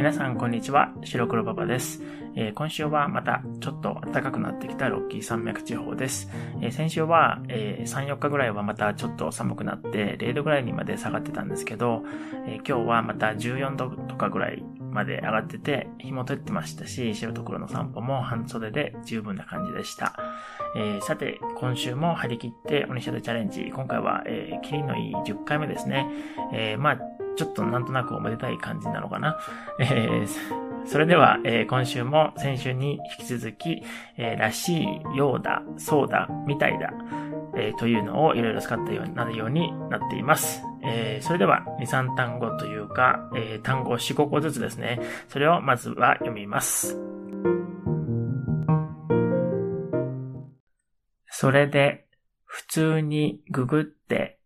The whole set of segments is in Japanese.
皆さんこんにちは、白黒パパです、えー、今週はまたちょっと暖かくなってきたロッキー山脈地方です。えー、先週は、えー、3、4日ぐらいはまたちょっと寒くなって0度ぐらいにまで下がってたんですけど、え今日はまた14度とかぐらいまで上がってて、日も照ってましたし、白と黒の散歩も半袖で十分な感じでした。えー、さて、今週も張り切ってオニシャルチャレンジ。今回は、えー、キリのいい10回目ですね。えー、まあちょっとなんとなくおめでたい感じなのかな。えー、それでは、えー、今週も先週に引き続き、えー、らしい、ようだ、そうだ、みたいだ、えー、というのをいろいろ使ったようになるようになっています。えー、それでは、2、3単語というか、えー、単語4、5個ずつですね。それをまずは読みます。それで、普通にググって、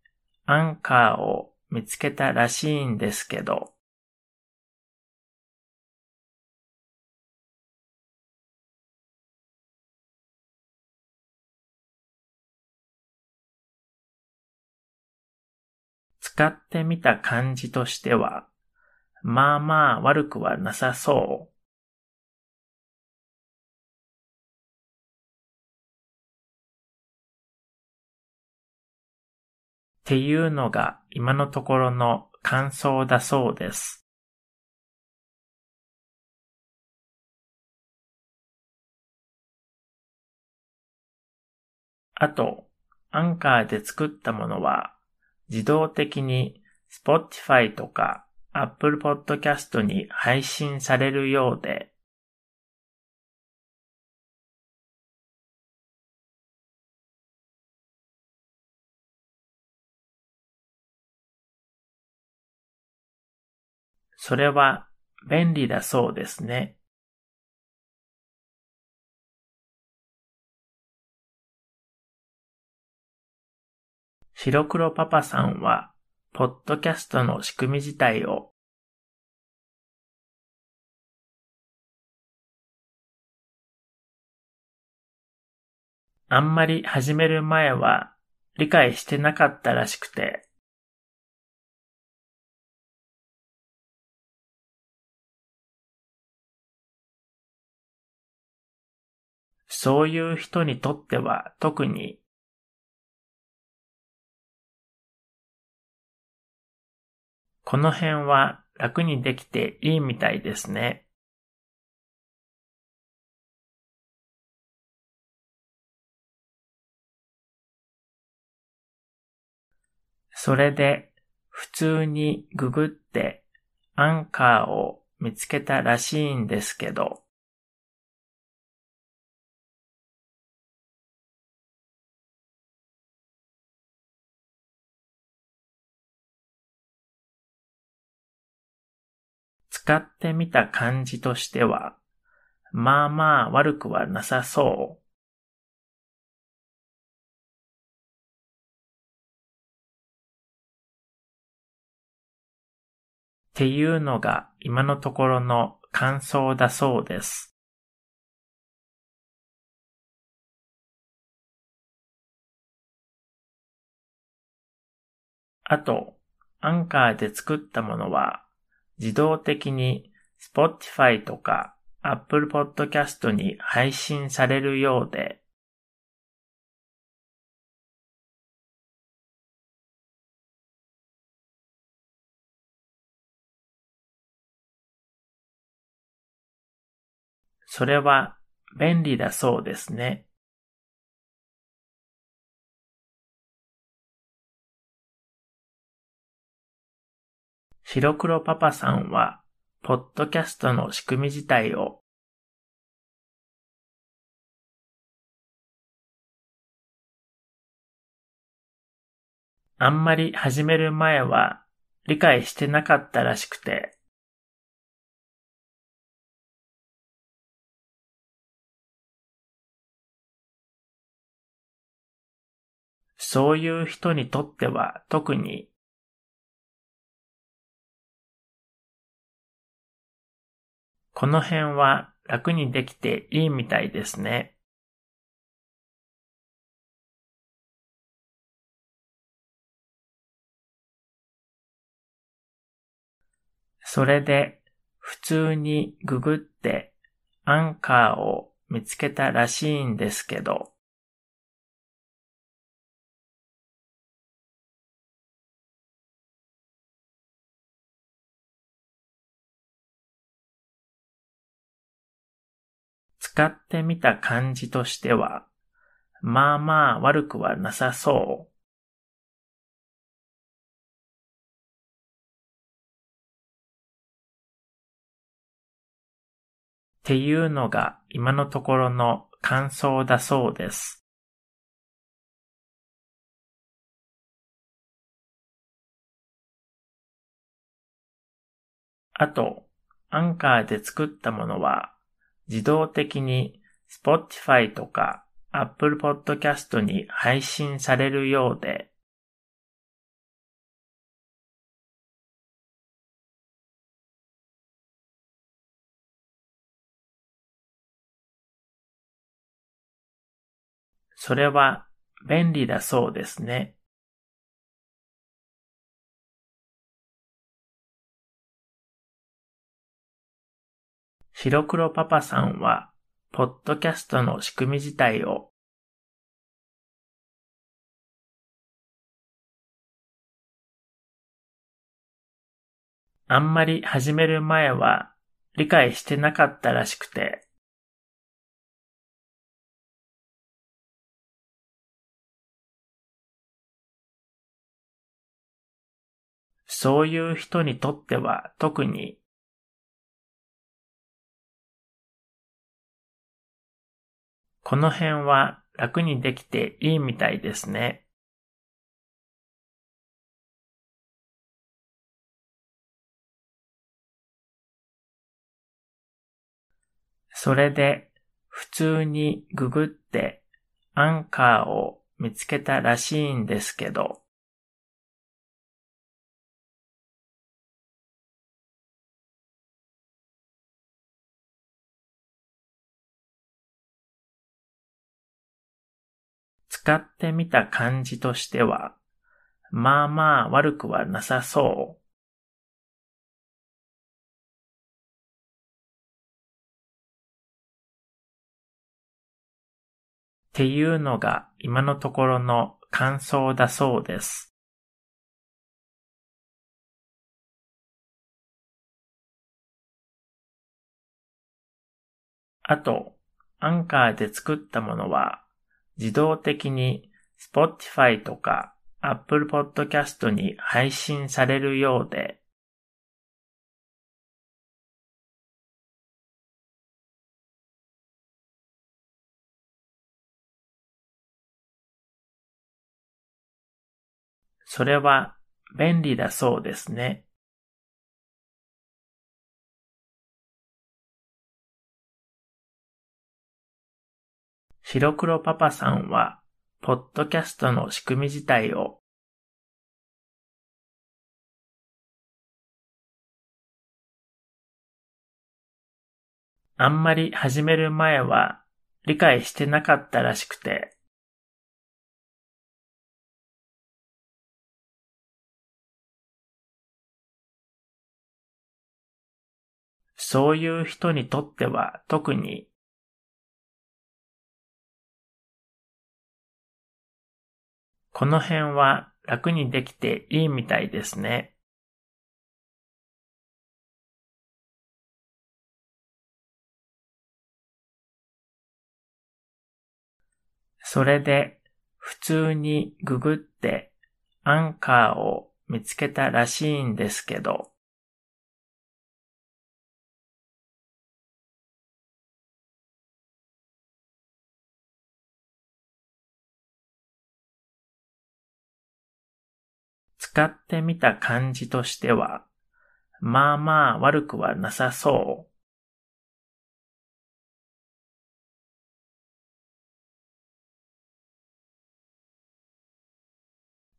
アンカーを見つけたらしいんですけど、使ってみた感じとしては、まあまあ悪くはなさそう。っていうのが今のところの感想だそうです。あと、アンカーで作ったものは自動的に Spotify とか Apple Podcast に配信されるようで、それは便利だそうですね。白黒パパさんは、ポッドキャストの仕組み自体をあんまり始める前は理解してなかったらしくて、そういう人にとっては特にこの辺は楽にできていいみたいですね。それで普通にググってアンカーを見つけたらしいんですけど、使ってみた感じとしては、まあまあ悪くはなさそう。っていうのが今のところの感想だそうです。あと、アンカーで作ったものは自動的に Spotify とか Apple Podcast に配信されるようで、それは便利だそうですね。白黒パパさんは、ポッドキャストの仕組み自体を。あんまり始める前は理解してなかったらしくて、そういう人にとっては特にこの辺は楽にできていいみたいですね。それで、普通にググってアンカーを見つけたらしいんですけど、使ってみた感じとしては、まあまあ悪くはなさそう。っていうのが今のところの感想だそうです。あと、アンカーで作ったものは自動的に Spotify とか Apple Podcast に配信されるようで、それは便利だそうですね。白黒パパさんは、ポッドキャストの仕組み自体を。あんまり始める前は理解してなかったらしくて、そういう人にとっては特にこの辺は楽にできていいみたいですね。それで普通にググってアンカーを見つけたらしいんですけど、使ってみた感じとしては、まあまあ悪くはなさそう。っていうのが今のところの感想だそうです。あと、アンカーで作ったものは自動的に Spotify とか Apple Podcast に配信されるようで、それは便利だそうですね。白黒パパさんは、ポッドキャストの仕組み自体を。あんまり始める前は理解してなかったらしくて、そういう人にとっては特にこの辺は楽にできていいみたいですね。それで普通にググってアンカーを見つけたらしいんですけど、使ってみた感じとしては、まあまあ悪くはなさそう。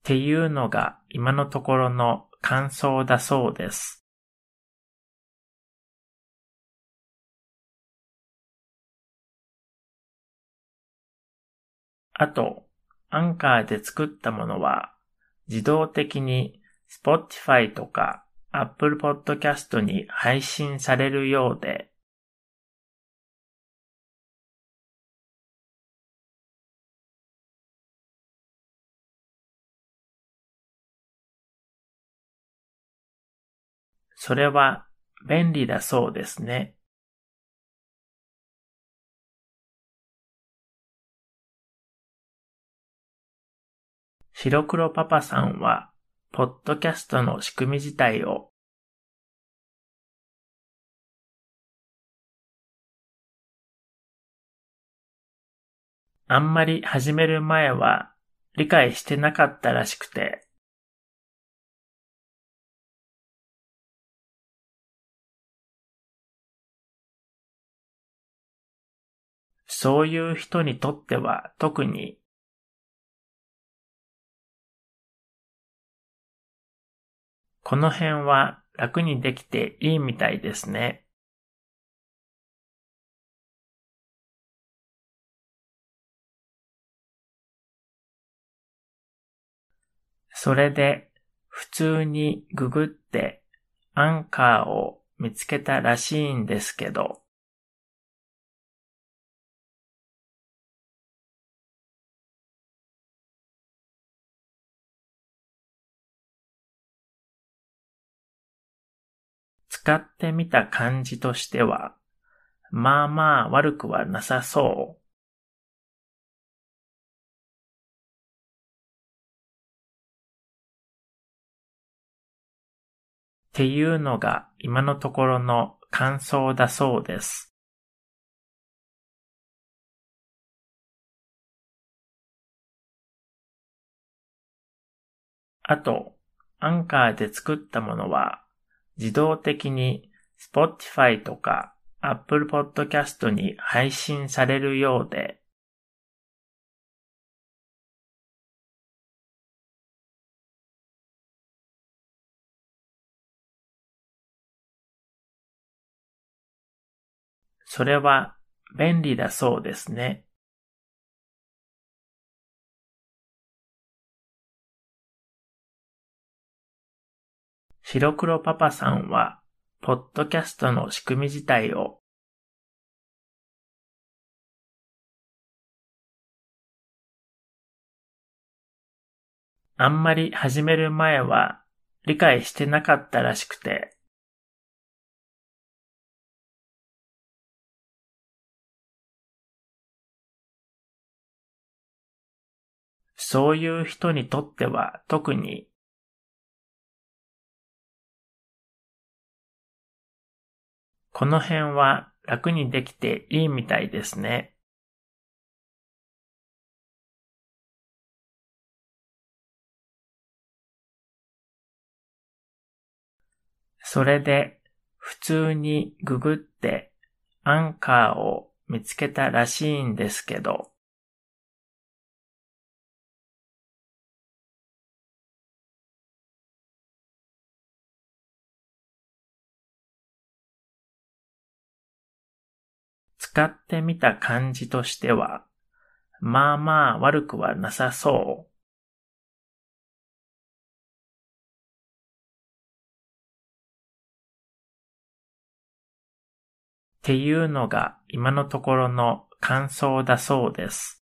っていうのが今のところの感想だそうです。あと、アンカーで作ったものは自動的に Spotify とか Apple Podcast に配信されるようで、それは便利だそうですね。白黒パパさんは、ポッドキャストの仕組み自体をあんまり始める前は理解してなかったらしくて、そういう人にとっては特にこの辺は楽にできていいみたいですね。それで普通にググってアンカーを見つけたらしいんですけど、使ってみた感じとしては、まあまあ悪くはなさそう。っていうのが今のところの感想だそうです。あと、アンカーで作ったものは自動的に Spotify とか Apple Podcast に配信されるようで、それは便利だそうですね。白黒パパさんは、ポッドキャストの仕組み自体を。あんまり始める前は理解してなかったらしくて、そういう人にとっては特にこの辺は楽にできていいみたいですね。それで普通にググってアンカーを見つけたらしいんですけど、使ってみた感じとしては、まあまあ悪くはなさそう。っていうのが今のところの感想だそうです。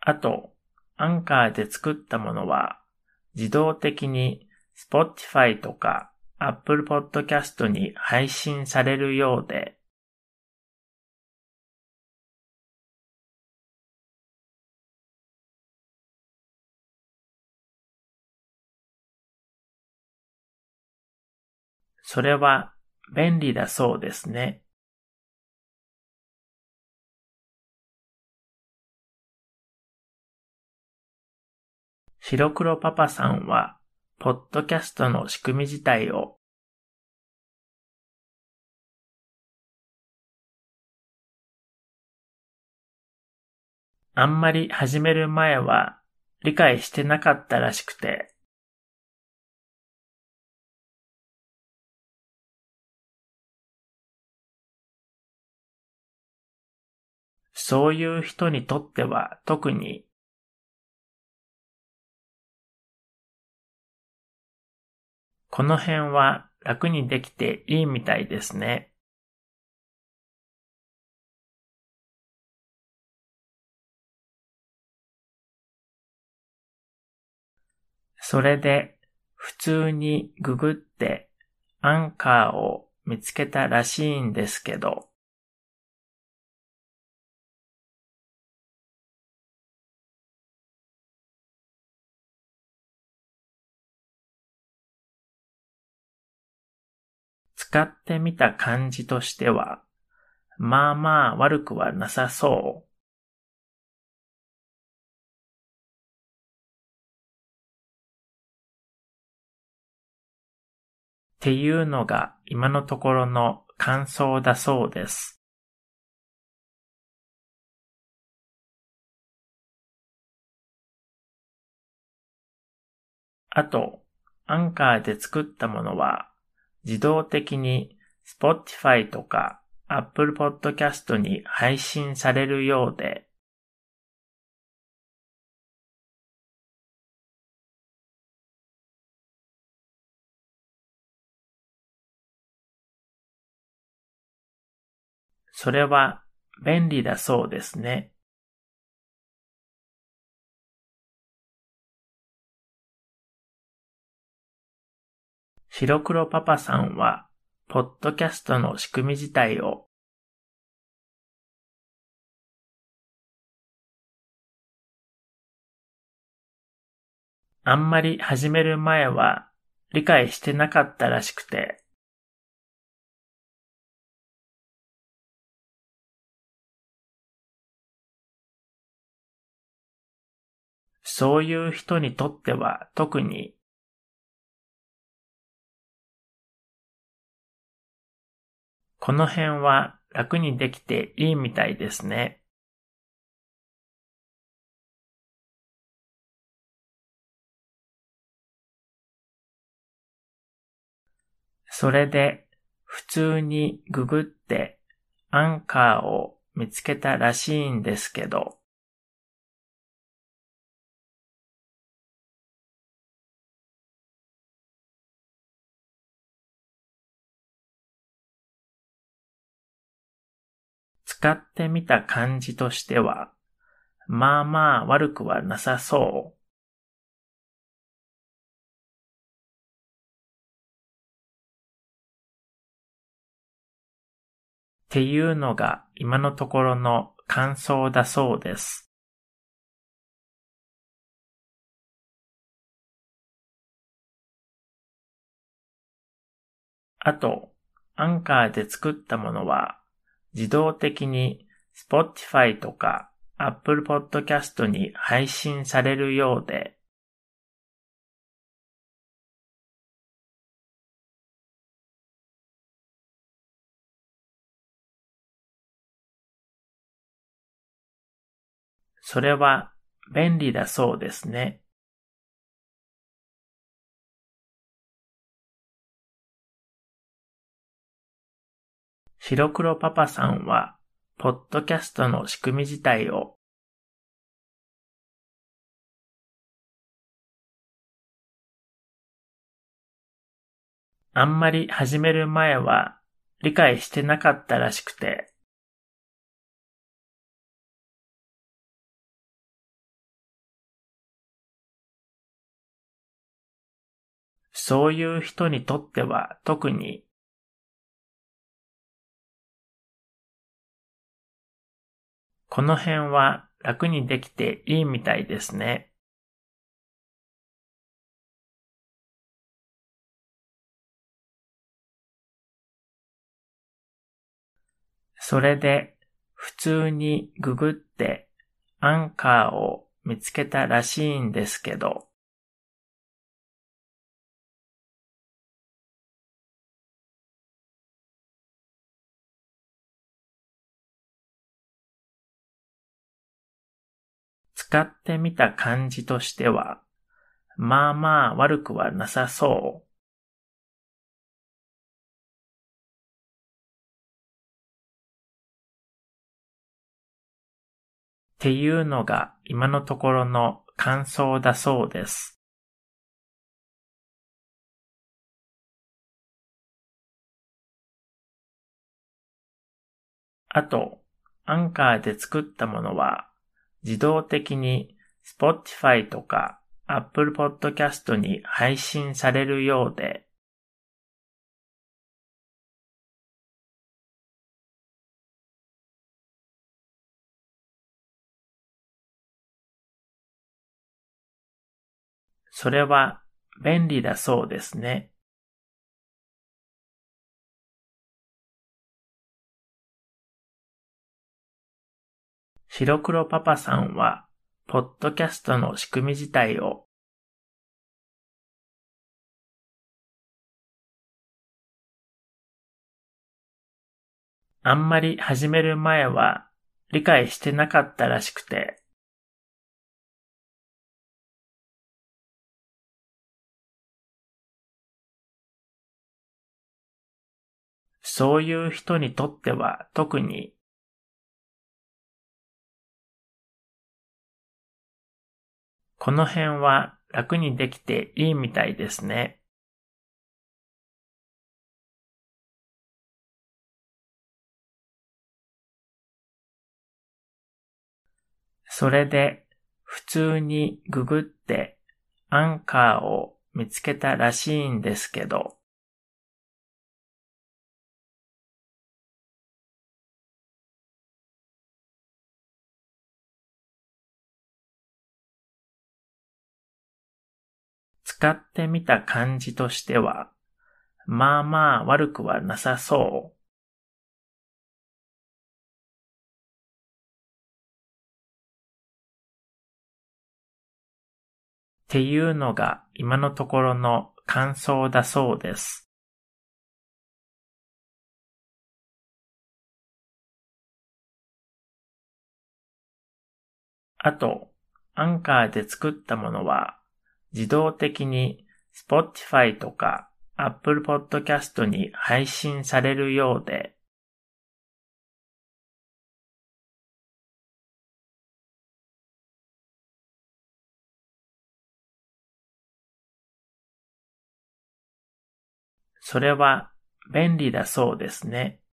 あと、アンカーで作ったものは自動的に Spotify とか Apple Podcast に配信されるようで、それは便利だそうですね。白黒パパさんは、ポッドキャストの仕組み自体を。あんまり始める前は理解してなかったらしくて、そういう人にとっては特にこの辺は楽にできていいみたいですね。それで普通にググってアンカーを見つけたらしいんですけど、使ってみた感じとしては、まあまあ悪くはなさそう。っていうのが今のところの感想だそうです。あと、アンカーで作ったものは自動的に Spotify とか Apple Podcast に配信されるようで、それは便利だそうですね。白黒パパさんは、ポッドキャストの仕組み自体を。あんまり始める前は理解してなかったらしくて、そういう人にとっては特にこの辺は楽にできていいみたいですね。それで普通にググってアンカーを見つけたらしいんですけど、使ってみた感じとしては、まあまあ悪くはなさそう。っていうのが今のところの感想だそうです。あと、アンカーで作ったものは自動的に Spotify とか Apple Podcast に配信されるようで、それは便利だそうですね。白黒パパさんは、ポッドキャストの仕組み自体を。あんまり始める前は理解してなかったらしくて、そういう人にとっては特にこの辺は楽にできていいみたいですね。それで普通にググってアンカーを見つけたらしいんですけど、使ってみた感じとしては、まあまあ悪くはなさそう。っていうのが今のところの感想だそうです。あと、アンカーで作ったものは自動的に Spotify とか Apple Podcast に配信されるようで、それは便利だそうですね。白黒パパさんは、ポッドキャストの仕組み自体を。あんまり始める前は理解してなかったらしくて、そういう人にとっては特にこの辺は楽にできていいみたいですね。それで普通にググってアンカーを見つけたらしいんですけど、使ってみた感じとしては、まあまあ悪くはなさそう。っていうのが今のところの感想だそうです。あと、アンカーで作ったものは自動的に Spotify とか Apple Podcast に配信されるようで、それは便利だそうですね。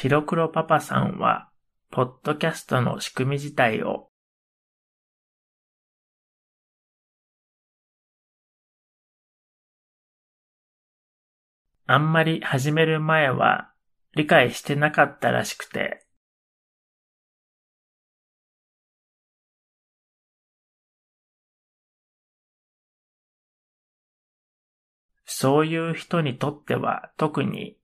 白黒パパさんは、ポッドキャストの仕組み自体を。あんまり始める前は理解してなかったらしくて、そういう人にとっては特に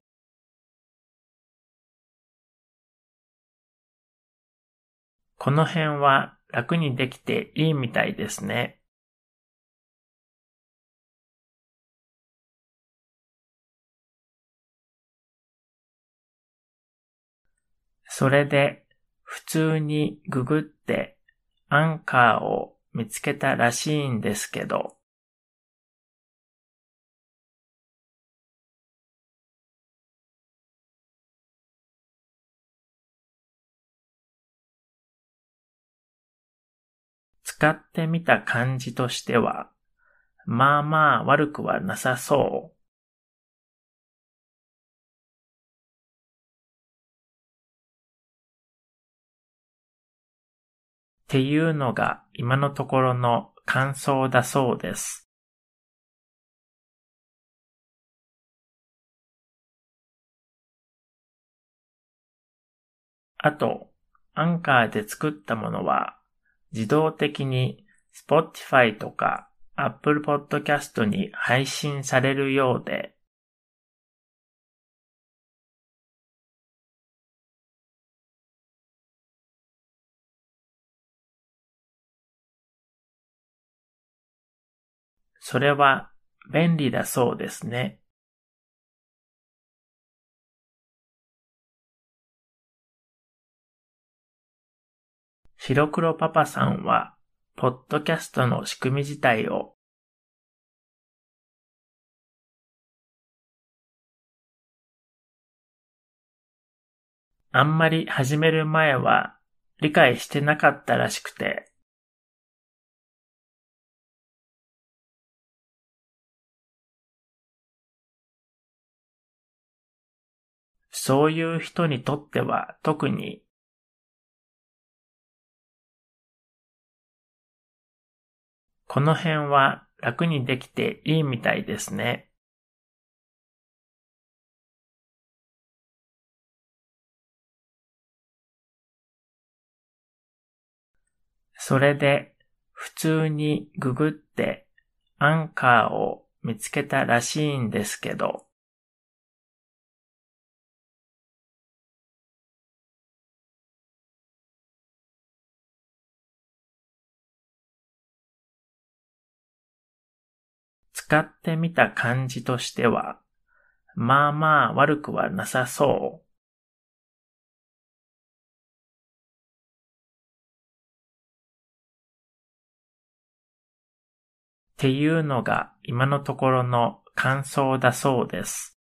この辺は楽にできていいみたいですね。それで普通にググってアンカーを見つけたらしいんですけど、使ってみた感じとしては、まあまあ悪くはなさそう。っていうのが今のところの感想だそうです。あと、アンカーで作ったものは自動的に Spotify とか Apple Podcast に配信されるようで、それは便利だそうですね。白黒パパさんは、ポッドキャストの仕組み自体を。あんまり始める前は理解してなかったらしくて、そういう人にとっては特にこの辺は楽にできていいみたいですね。それで普通にググってアンカーを見つけたらしいんですけど、使ってみた感じとしては、まあまあ悪くはなさそう。っていうのが今のところの感想だそうです。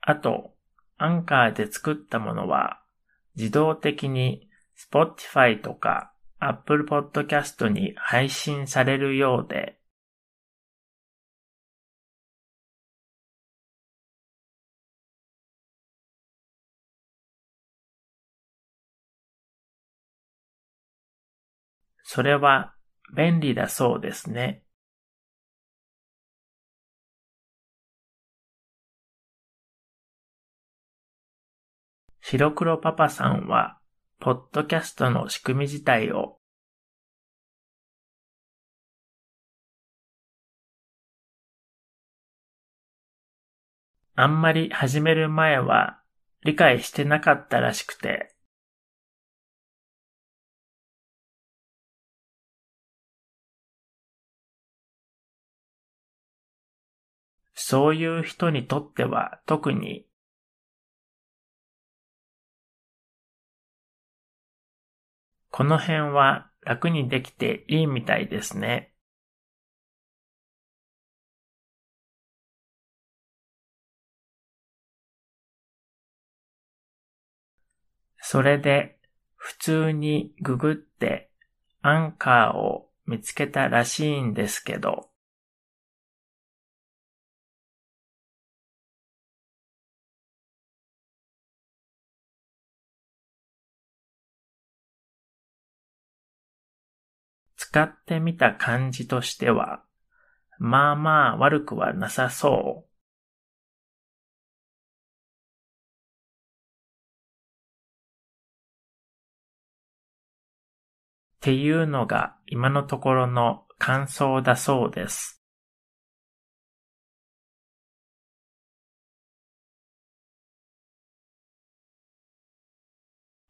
あと、アンカーで作ったものは自動的に Spotify とか Apple Podcast に配信されるようで、それは便利だそうですね。白黒パパさんは、ポッドキャストの仕組み自体をあんまり始める前は理解してなかったらしくて、そういう人にとっては特にこの辺は楽にできていいみたいですね。それで普通にググってアンカーを見つけたらしいんですけど、使ってみた感じとしては、まあまあ悪くはなさそう。っていうのが今のところの感想だそうです。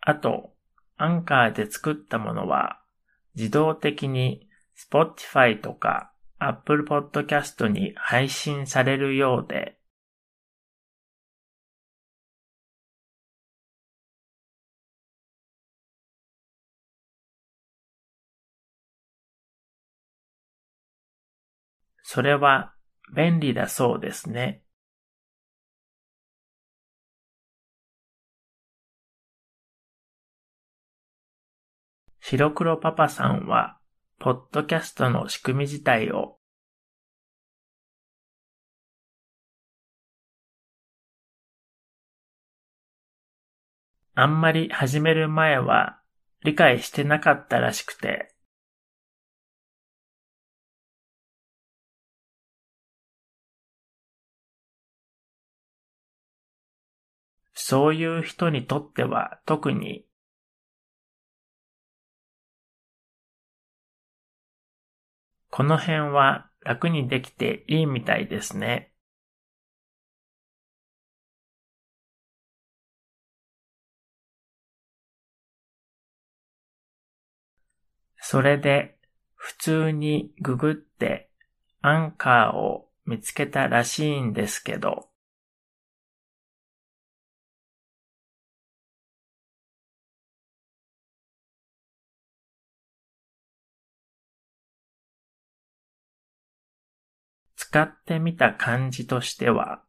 あと、アンカーで作ったものは自動的に Spotify とか Apple Podcast に配信されるようで、それは便利だそうですね。白黒パパさんは、ポッドキャストの仕組み自体を。あんまり始める前は理解してなかったらしくて、そういう人にとっては特にこの辺は楽にできていいみたいですね。それで普通にググってアンカーを見つけたらしいんですけど、使ってみた感じとしては、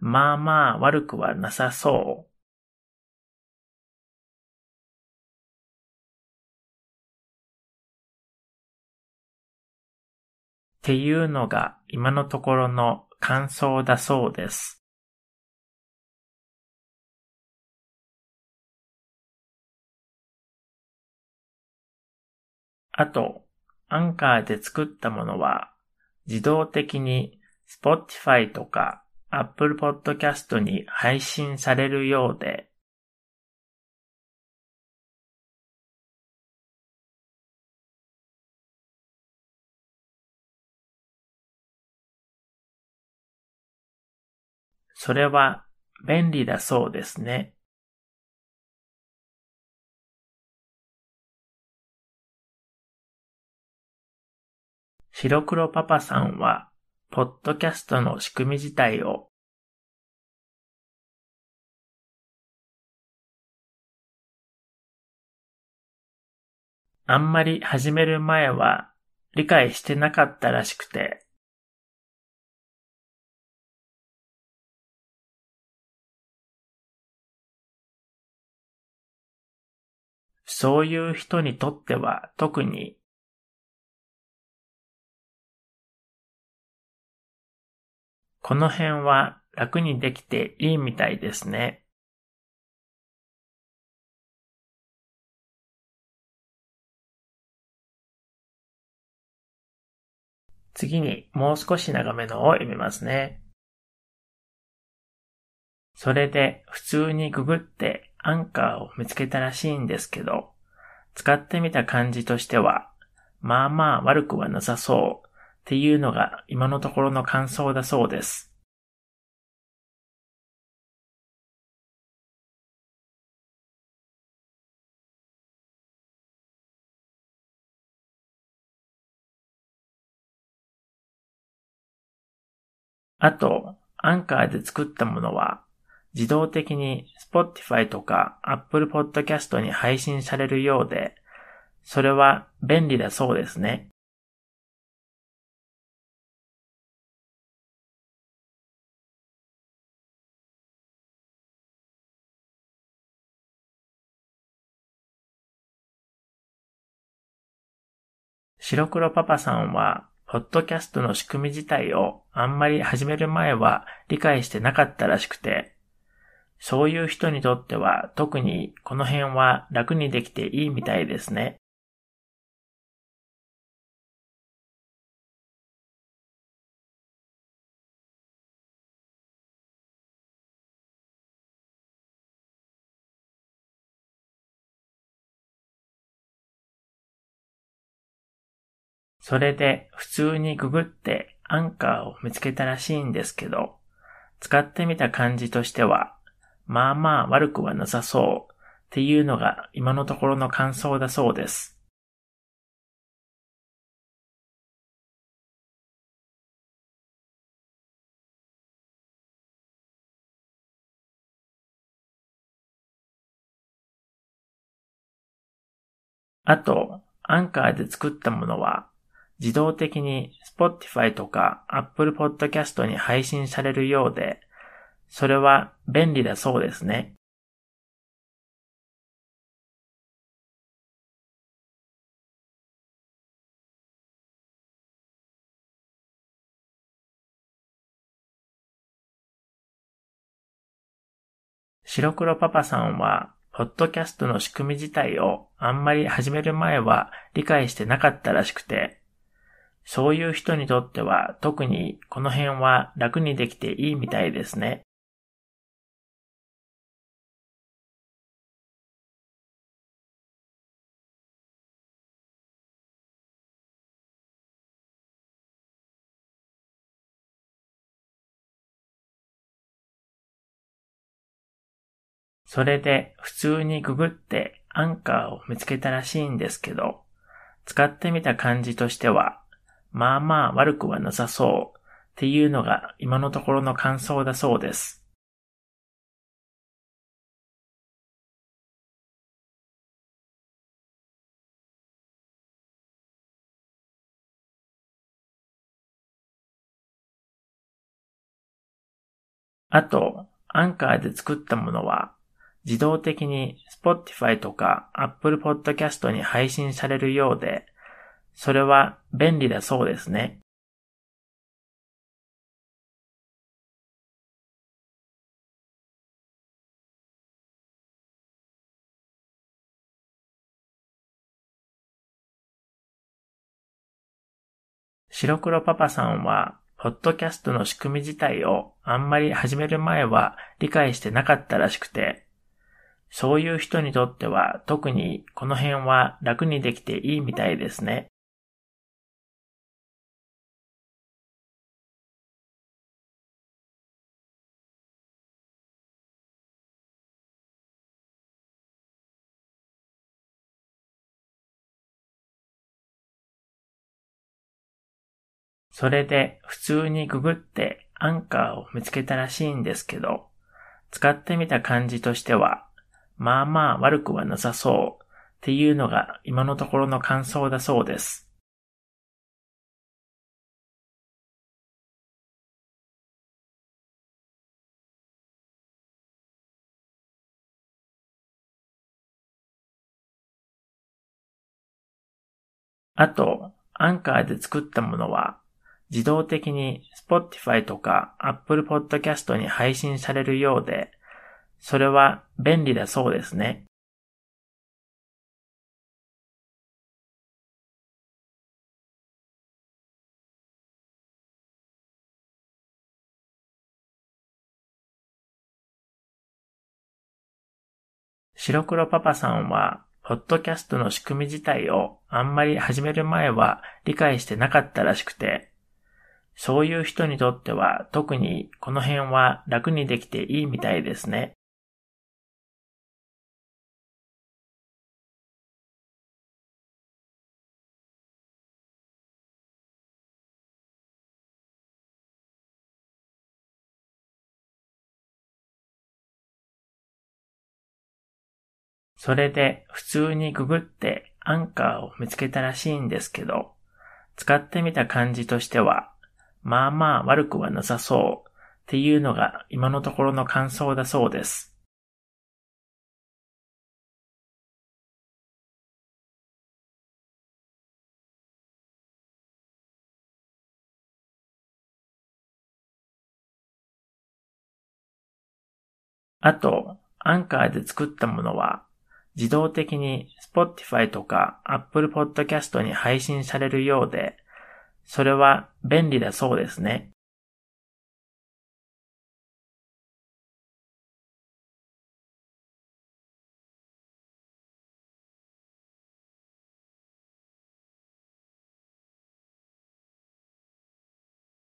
まあまあ悪くはなさそう。っていうのが今のところの感想だそうです。あと、アンカーで作ったものは自動的に Spotify とか Apple Podcast に配信されるようで、それは便利だそうですね。白黒パパさんは、ポッドキャストの仕組み自体を。あんまり始める前は理解してなかったらしくて、そういう人にとっては特にこの辺は楽にできていいみたいですね。次にもう少し長めのを読みますね。それで普通にググってアンカーを見つけたらしいんですけど、使ってみた感じとしては、まあまあ悪くはなさそうっていうのが今のところの感想だそうです。あと、アンカーで作ったものは、自動的に Spotify とか Apple Podcast に配信されるようで、それは便利だそうですね。白黒パパさんは、ポッドキャストの仕組み自体をあんまり始める前は理解してなかったらしくて、そういう人にとっては特にこの辺は楽にできていいみたいですね。それで普通にググってアンカーを見つけたらしいんですけど、使ってみた感じとしてはまあまあ悪くはなさそうっていうのが今のところの感想だそうです。あと、アンカーで作ったものは自動的に Spotify とか Apple Podcast に配信されるようで、それは便利だそうですね。白黒パパさんは、ポッドキャストの仕組み自体をあんまり始める前は理解してなかったらしくて、そういう人にとっては特にこの辺は楽にできていいみたいですね。それで普通にググってアンカーを見つけたらしいんですけど、使ってみた感じとしては、まあまあ悪くはなさそうっていうのが今のところの感想だそうです。あと、アンカーで作ったものは、自動的に Spotify とか Apple Podcast に配信されるようで、それは便利だそうですね。白黒パパさんは、ポッドキャストの仕組み自体をあんまり始める前は理解してなかったらしくて、そういう人にとっては特にこの辺は楽にできていいみたいですね。それで普通にググってアンカーを見つけたらしいんですけど、使ってみた感じとしては、まあまあ悪くはなさそうっていうのが今のところの感想だそうです。あと、アンカーで作ったものは、自動的に Spotify とか Apple Podcast に配信されるようで、それは便利だそうですね。白黒パパさんは、ポッドキャストの仕組み自体をあんまり始める前は理解してなかったらしくて、そういう人にとっては特にこの辺は楽にできていいみたいですね。それで普通にググってアンカーを見つけたらしいんですけど、使ってみた感じとしてはまあまあ悪くはなさそうっていうのが今のところの感想だそうです。あと、アンカーで作ったものは、自動的に Spotify とか Apple Podcast に配信されるようで、それは便利だそうですね。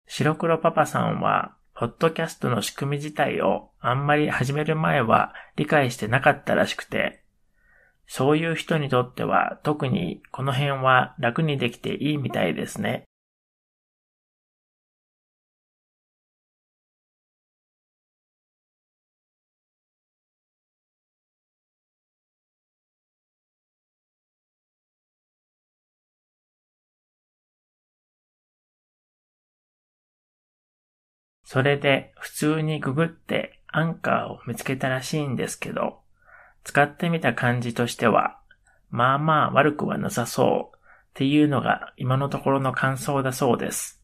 白黒パパさんは、ポッドキャストの仕組み自体をあんまり始める前は理解してなかったらしくて、そういう人にとっては特にこの辺は楽にできていいみたいですね。それで普通にググってアンカーを見つけたらしいんですけど、使ってみた感じとしては、まあまあ悪くはなさそうっていうのが今のところの感想だそうです。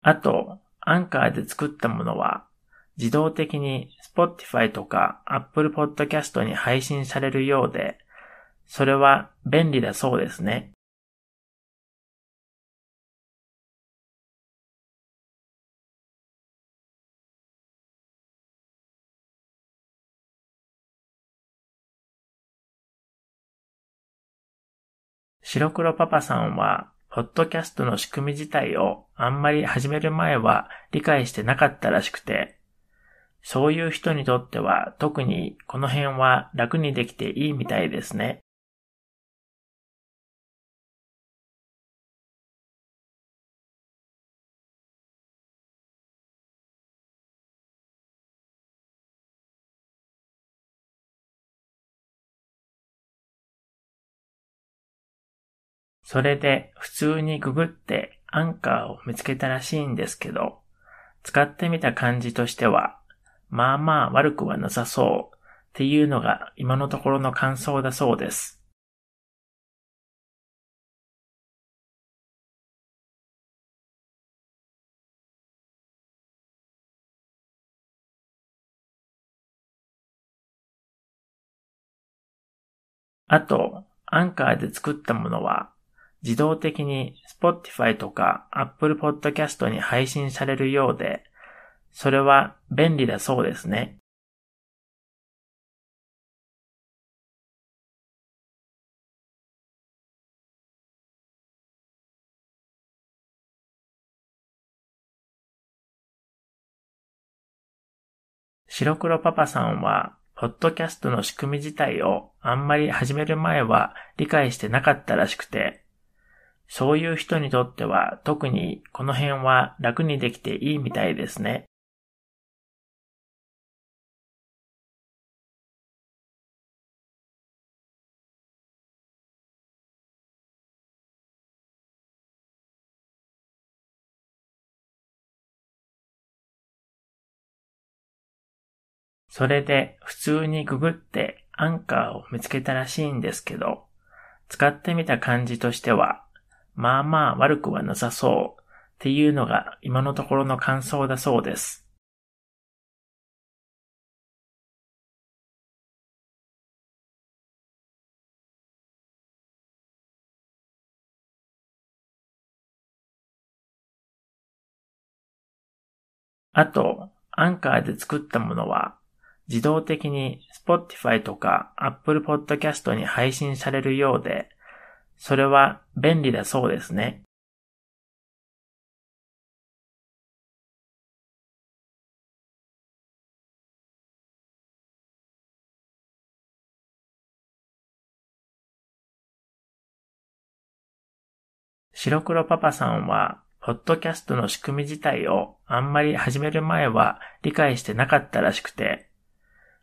あと、アンカーで作ったものは、自動的に Spotify とか Apple Podcast に配信されるようで、それは便利だそうですね。白黒パパさんは、ポッドキャストの仕組み自体をあんまり始める前は理解してなかったらしくて、そういう人にとっては特にこの辺は楽にできていいみたいですね。それで普通にググってアンカーを見つけたらしいんですけど、使ってみた感じとしてはまあまあ悪くはなさそうっていうのが今のところの感想だそうです。あと、アンカーで作ったものは、自動的に Spotify とか Apple Podcast に配信されるようで、それは便利だそうですね。白黒パパさんはポッドキャストの仕組み自体をあんまり始める前は理解してなかったらしくて、そういう人にとっては特にこの辺は楽にできていいみたいですね。それで普通にググってアンカーを見つけたらしいんですけど、使ってみた感じとしては、まあまあ悪くはなさそうっていうのが今のところの感想だそうです。あと、アンカーで作ったものは、自動的に Spotify とか Apple Podcast に配信されるようで、それは便利だそうですね。白黒パパさんは、ポッドキャストの仕組み自体をあんまり始める前は理解してなかったらしくて、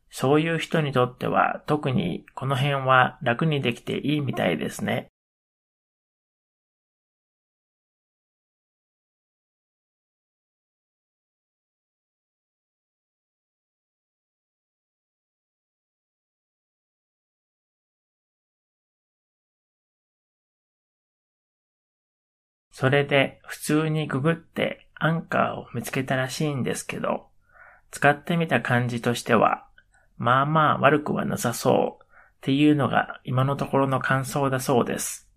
そういう人にとっては特にこの辺は楽にできていいみたいですね。それで普通にググってアンカーを見つけたらしいんですけど、使ってみた感じとしてはまあまあ悪くはなさそうっていうのが今のところの感想だそうです。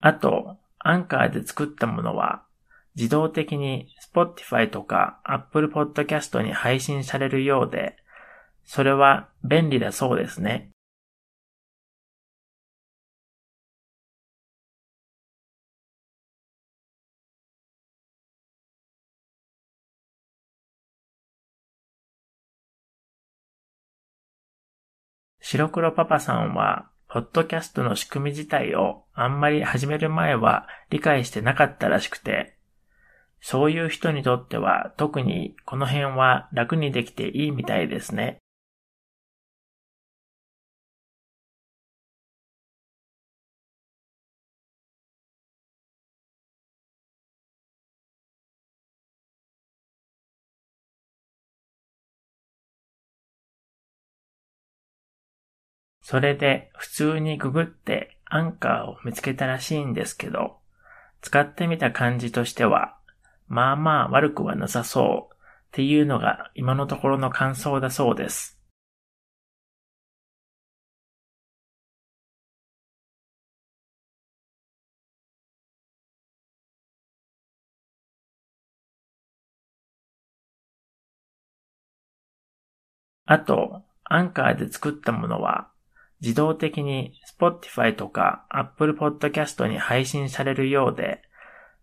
あと、アンカーで作ったものは自動的に Spotify とか Apple Podcast に配信されるようで、それは便利だそうですね。白黒パパさんは、ポッドキャストの仕組み自体をあんまり始める前は理解してなかったらしくて、そういう人にとっては特にこの辺は楽にできていいみたいですね。それで普通にググってアンカーを見つけたらしいんですけど、使ってみた感じとしては、まあまあ悪くはなさそうっていうのが今のところの感想だそうです。あと、アンカーで作ったものは自動的に Spotify とか Apple Podcast に配信されるようで、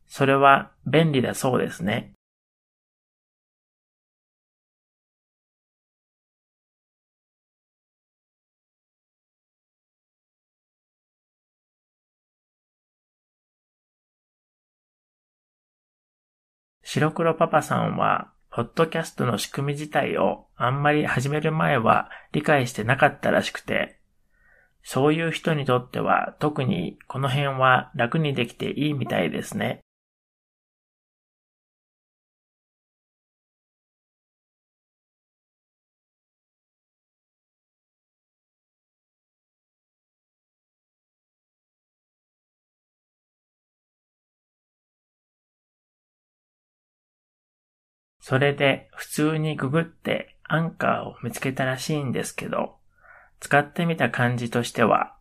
それは便利だそうですね。白黒パパさんは、ポッドキャストの仕組み自体をあんまり始める前は理解してなかったらしくて、そういう人にとっては特にこの辺は楽にできていいみたいですね。それで普通にググってアンカーを見つけたらしいんですけど、使ってみた感じとしては、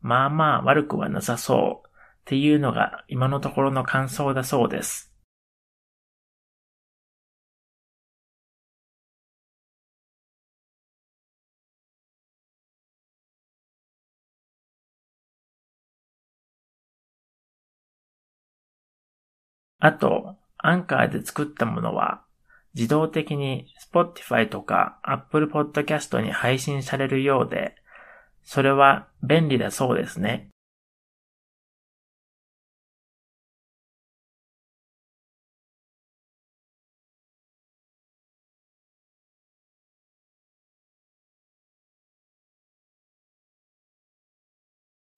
まあまあ悪くはなさそうっていうのが今のところの感想だそうです。あと、アンカーで作ったものは自動的に Spotify とか Apple Podcast に配信されるようで、それは便利だそうですね。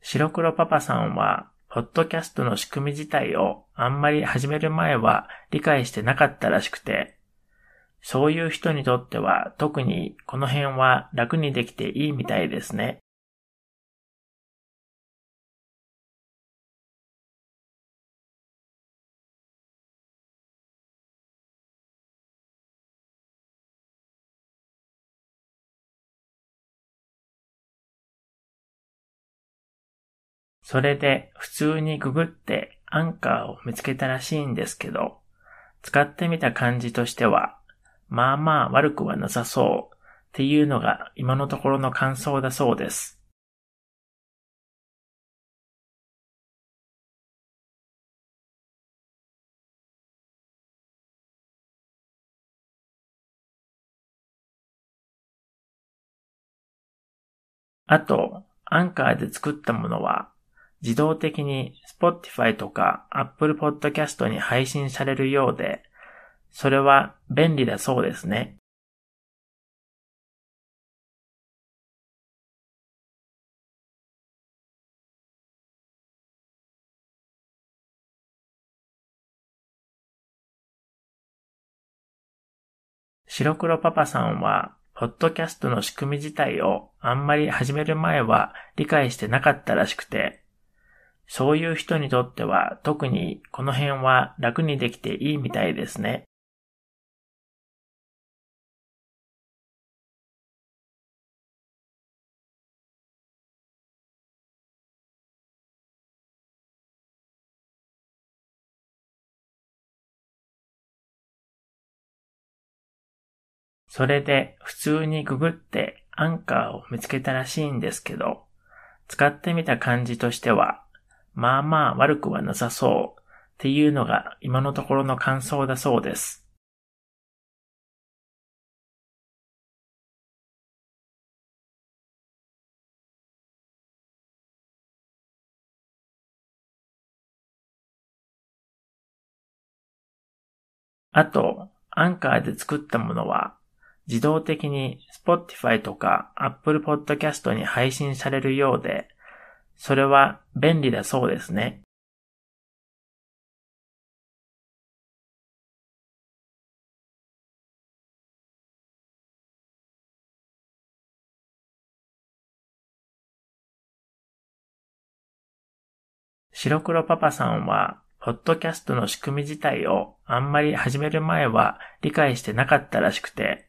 白黒パパさんは、ポッドキャストの仕組み自体をあんまり始める前は理解してなかったらしくて、そういう人にとっては特にこの辺は楽にできていいみたいですね。それで普通にググってアンカーを見つけたらしいんですけど、使ってみた感じとしてはまあまあ悪くはなさそうっていうのが今のところの感想だそうです。あと、アンカーで作ったものは、自動的に Spotify とか Apple Podcast に配信されるようで、それは便利だそうですね。白黒パパさんは、ポッドキャストの仕組み自体をあんまり始める前は理解してなかったらしくて、そういう人にとっては特にこの辺は楽にできていいみたいですね。それで普通にググってアンカーを見つけたらしいんですけど、使ってみた感じとしては、まあまあ悪くはなさそうっていうのが今のところの感想だそうです。あと、アンカーで作ったものは、自動的に Spotify とか Apple Podcast に配信されるようで、それは便利だそうですね。白黒パパさんは、ポッドキャストの仕組み自体をあんまり始める前は理解してなかったらしくて、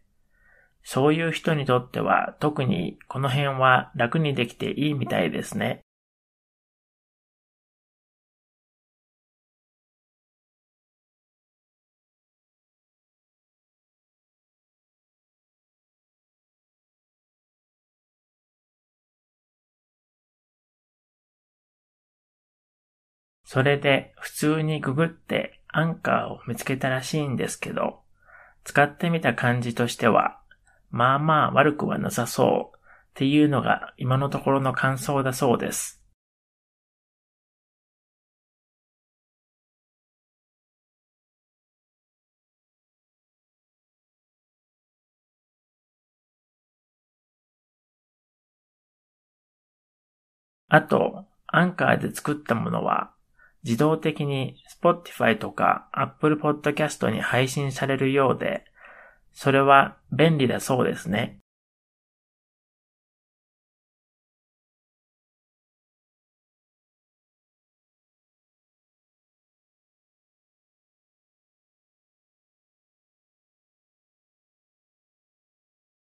そういう人にとっては特にこの辺は楽にできていいみたいですね。それで普通にググってアンカーを見つけたらしいんですけど、使ってみた感じとしてはまあまあ悪くはなさそう。っていうのが今のところの感想だそうです。あと、アンカーで作ったものは、自動的に Spotify とか Apple Podcast に配信されるようで、それは便利だそうですね。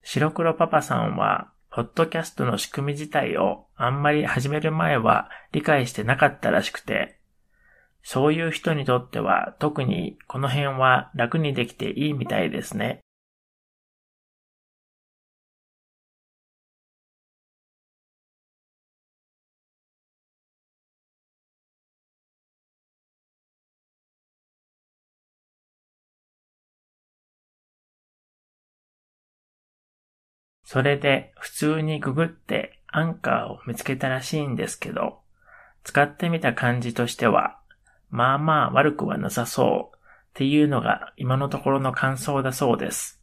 白黒パパさんは、ポッドキャストの仕組み自体をあんまり始める前は理解してなかったらしくて、そういう人にとっては特にこの辺は楽にできていいみたいですね。それで普通にググってアンカーを見つけたらしいんですけど、使ってみた感じとしては、まあまあ悪くはなさそうっていうのが今のところの感想だそうです。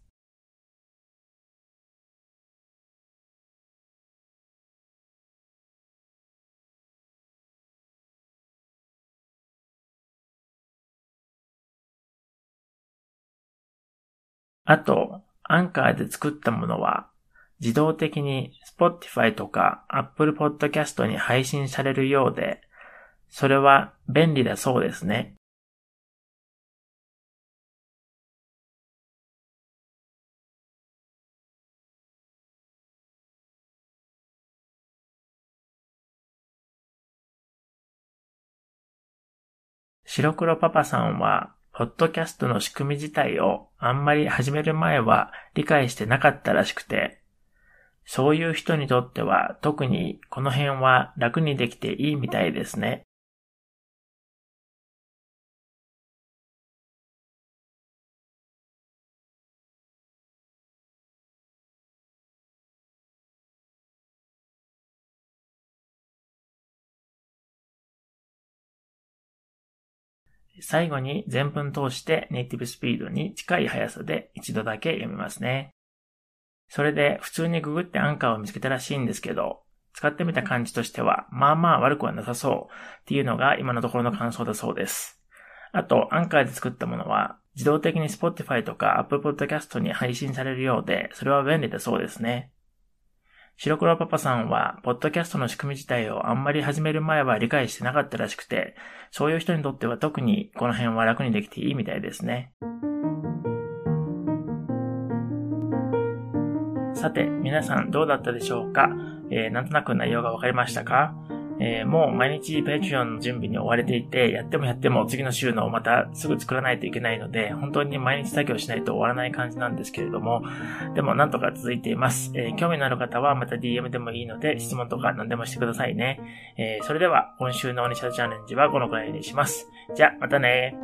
あと、アンカーで作ったものは自動的に Spotify とか Apple Podcast に配信されるようで、それは便利だそうですね。白黒パパさんは、ポッドキャストの仕組み自体をあんまり始める前は理解してなかったらしくて、そういう人にとっては特にこの辺は楽にできていいみたいですね。最後に全文通してネイティブスピードに近い速さで一度だけ読みますね。それで普通にググってアンカーを見つけたらしいんですけど、使ってみた感じとしては、まあまあ悪くはなさそうっていうのが今のところの感想だそうです。あと、アンカーで作ったものは、自動的に Spotify とか Apple Podcast に配信されるようで、それは便利だそうですね。白黒パパさんは、ポッドキャストの仕組み自体をあんまり始める前は理解してなかったらしくて、そういう人にとっては特にこの辺は楽にできていいみたいですね。さて、皆さんどうだったでしょうか、えー、なんとなく内容がわかりましたか？えー、もう毎日ペ t チ e ンの準備に追われていて、やってもやっても次の週のまたすぐ作らないといけないので、本当に毎日作業しないと終わらない感じなんですけれども、でもなんとか続いています。えー、興味のある方はまた DM でもいいので、質問とか何でもしてくださいね。えー、それでは、今週のオニシャチャレンジはこのくらいにします。じゃあ、またね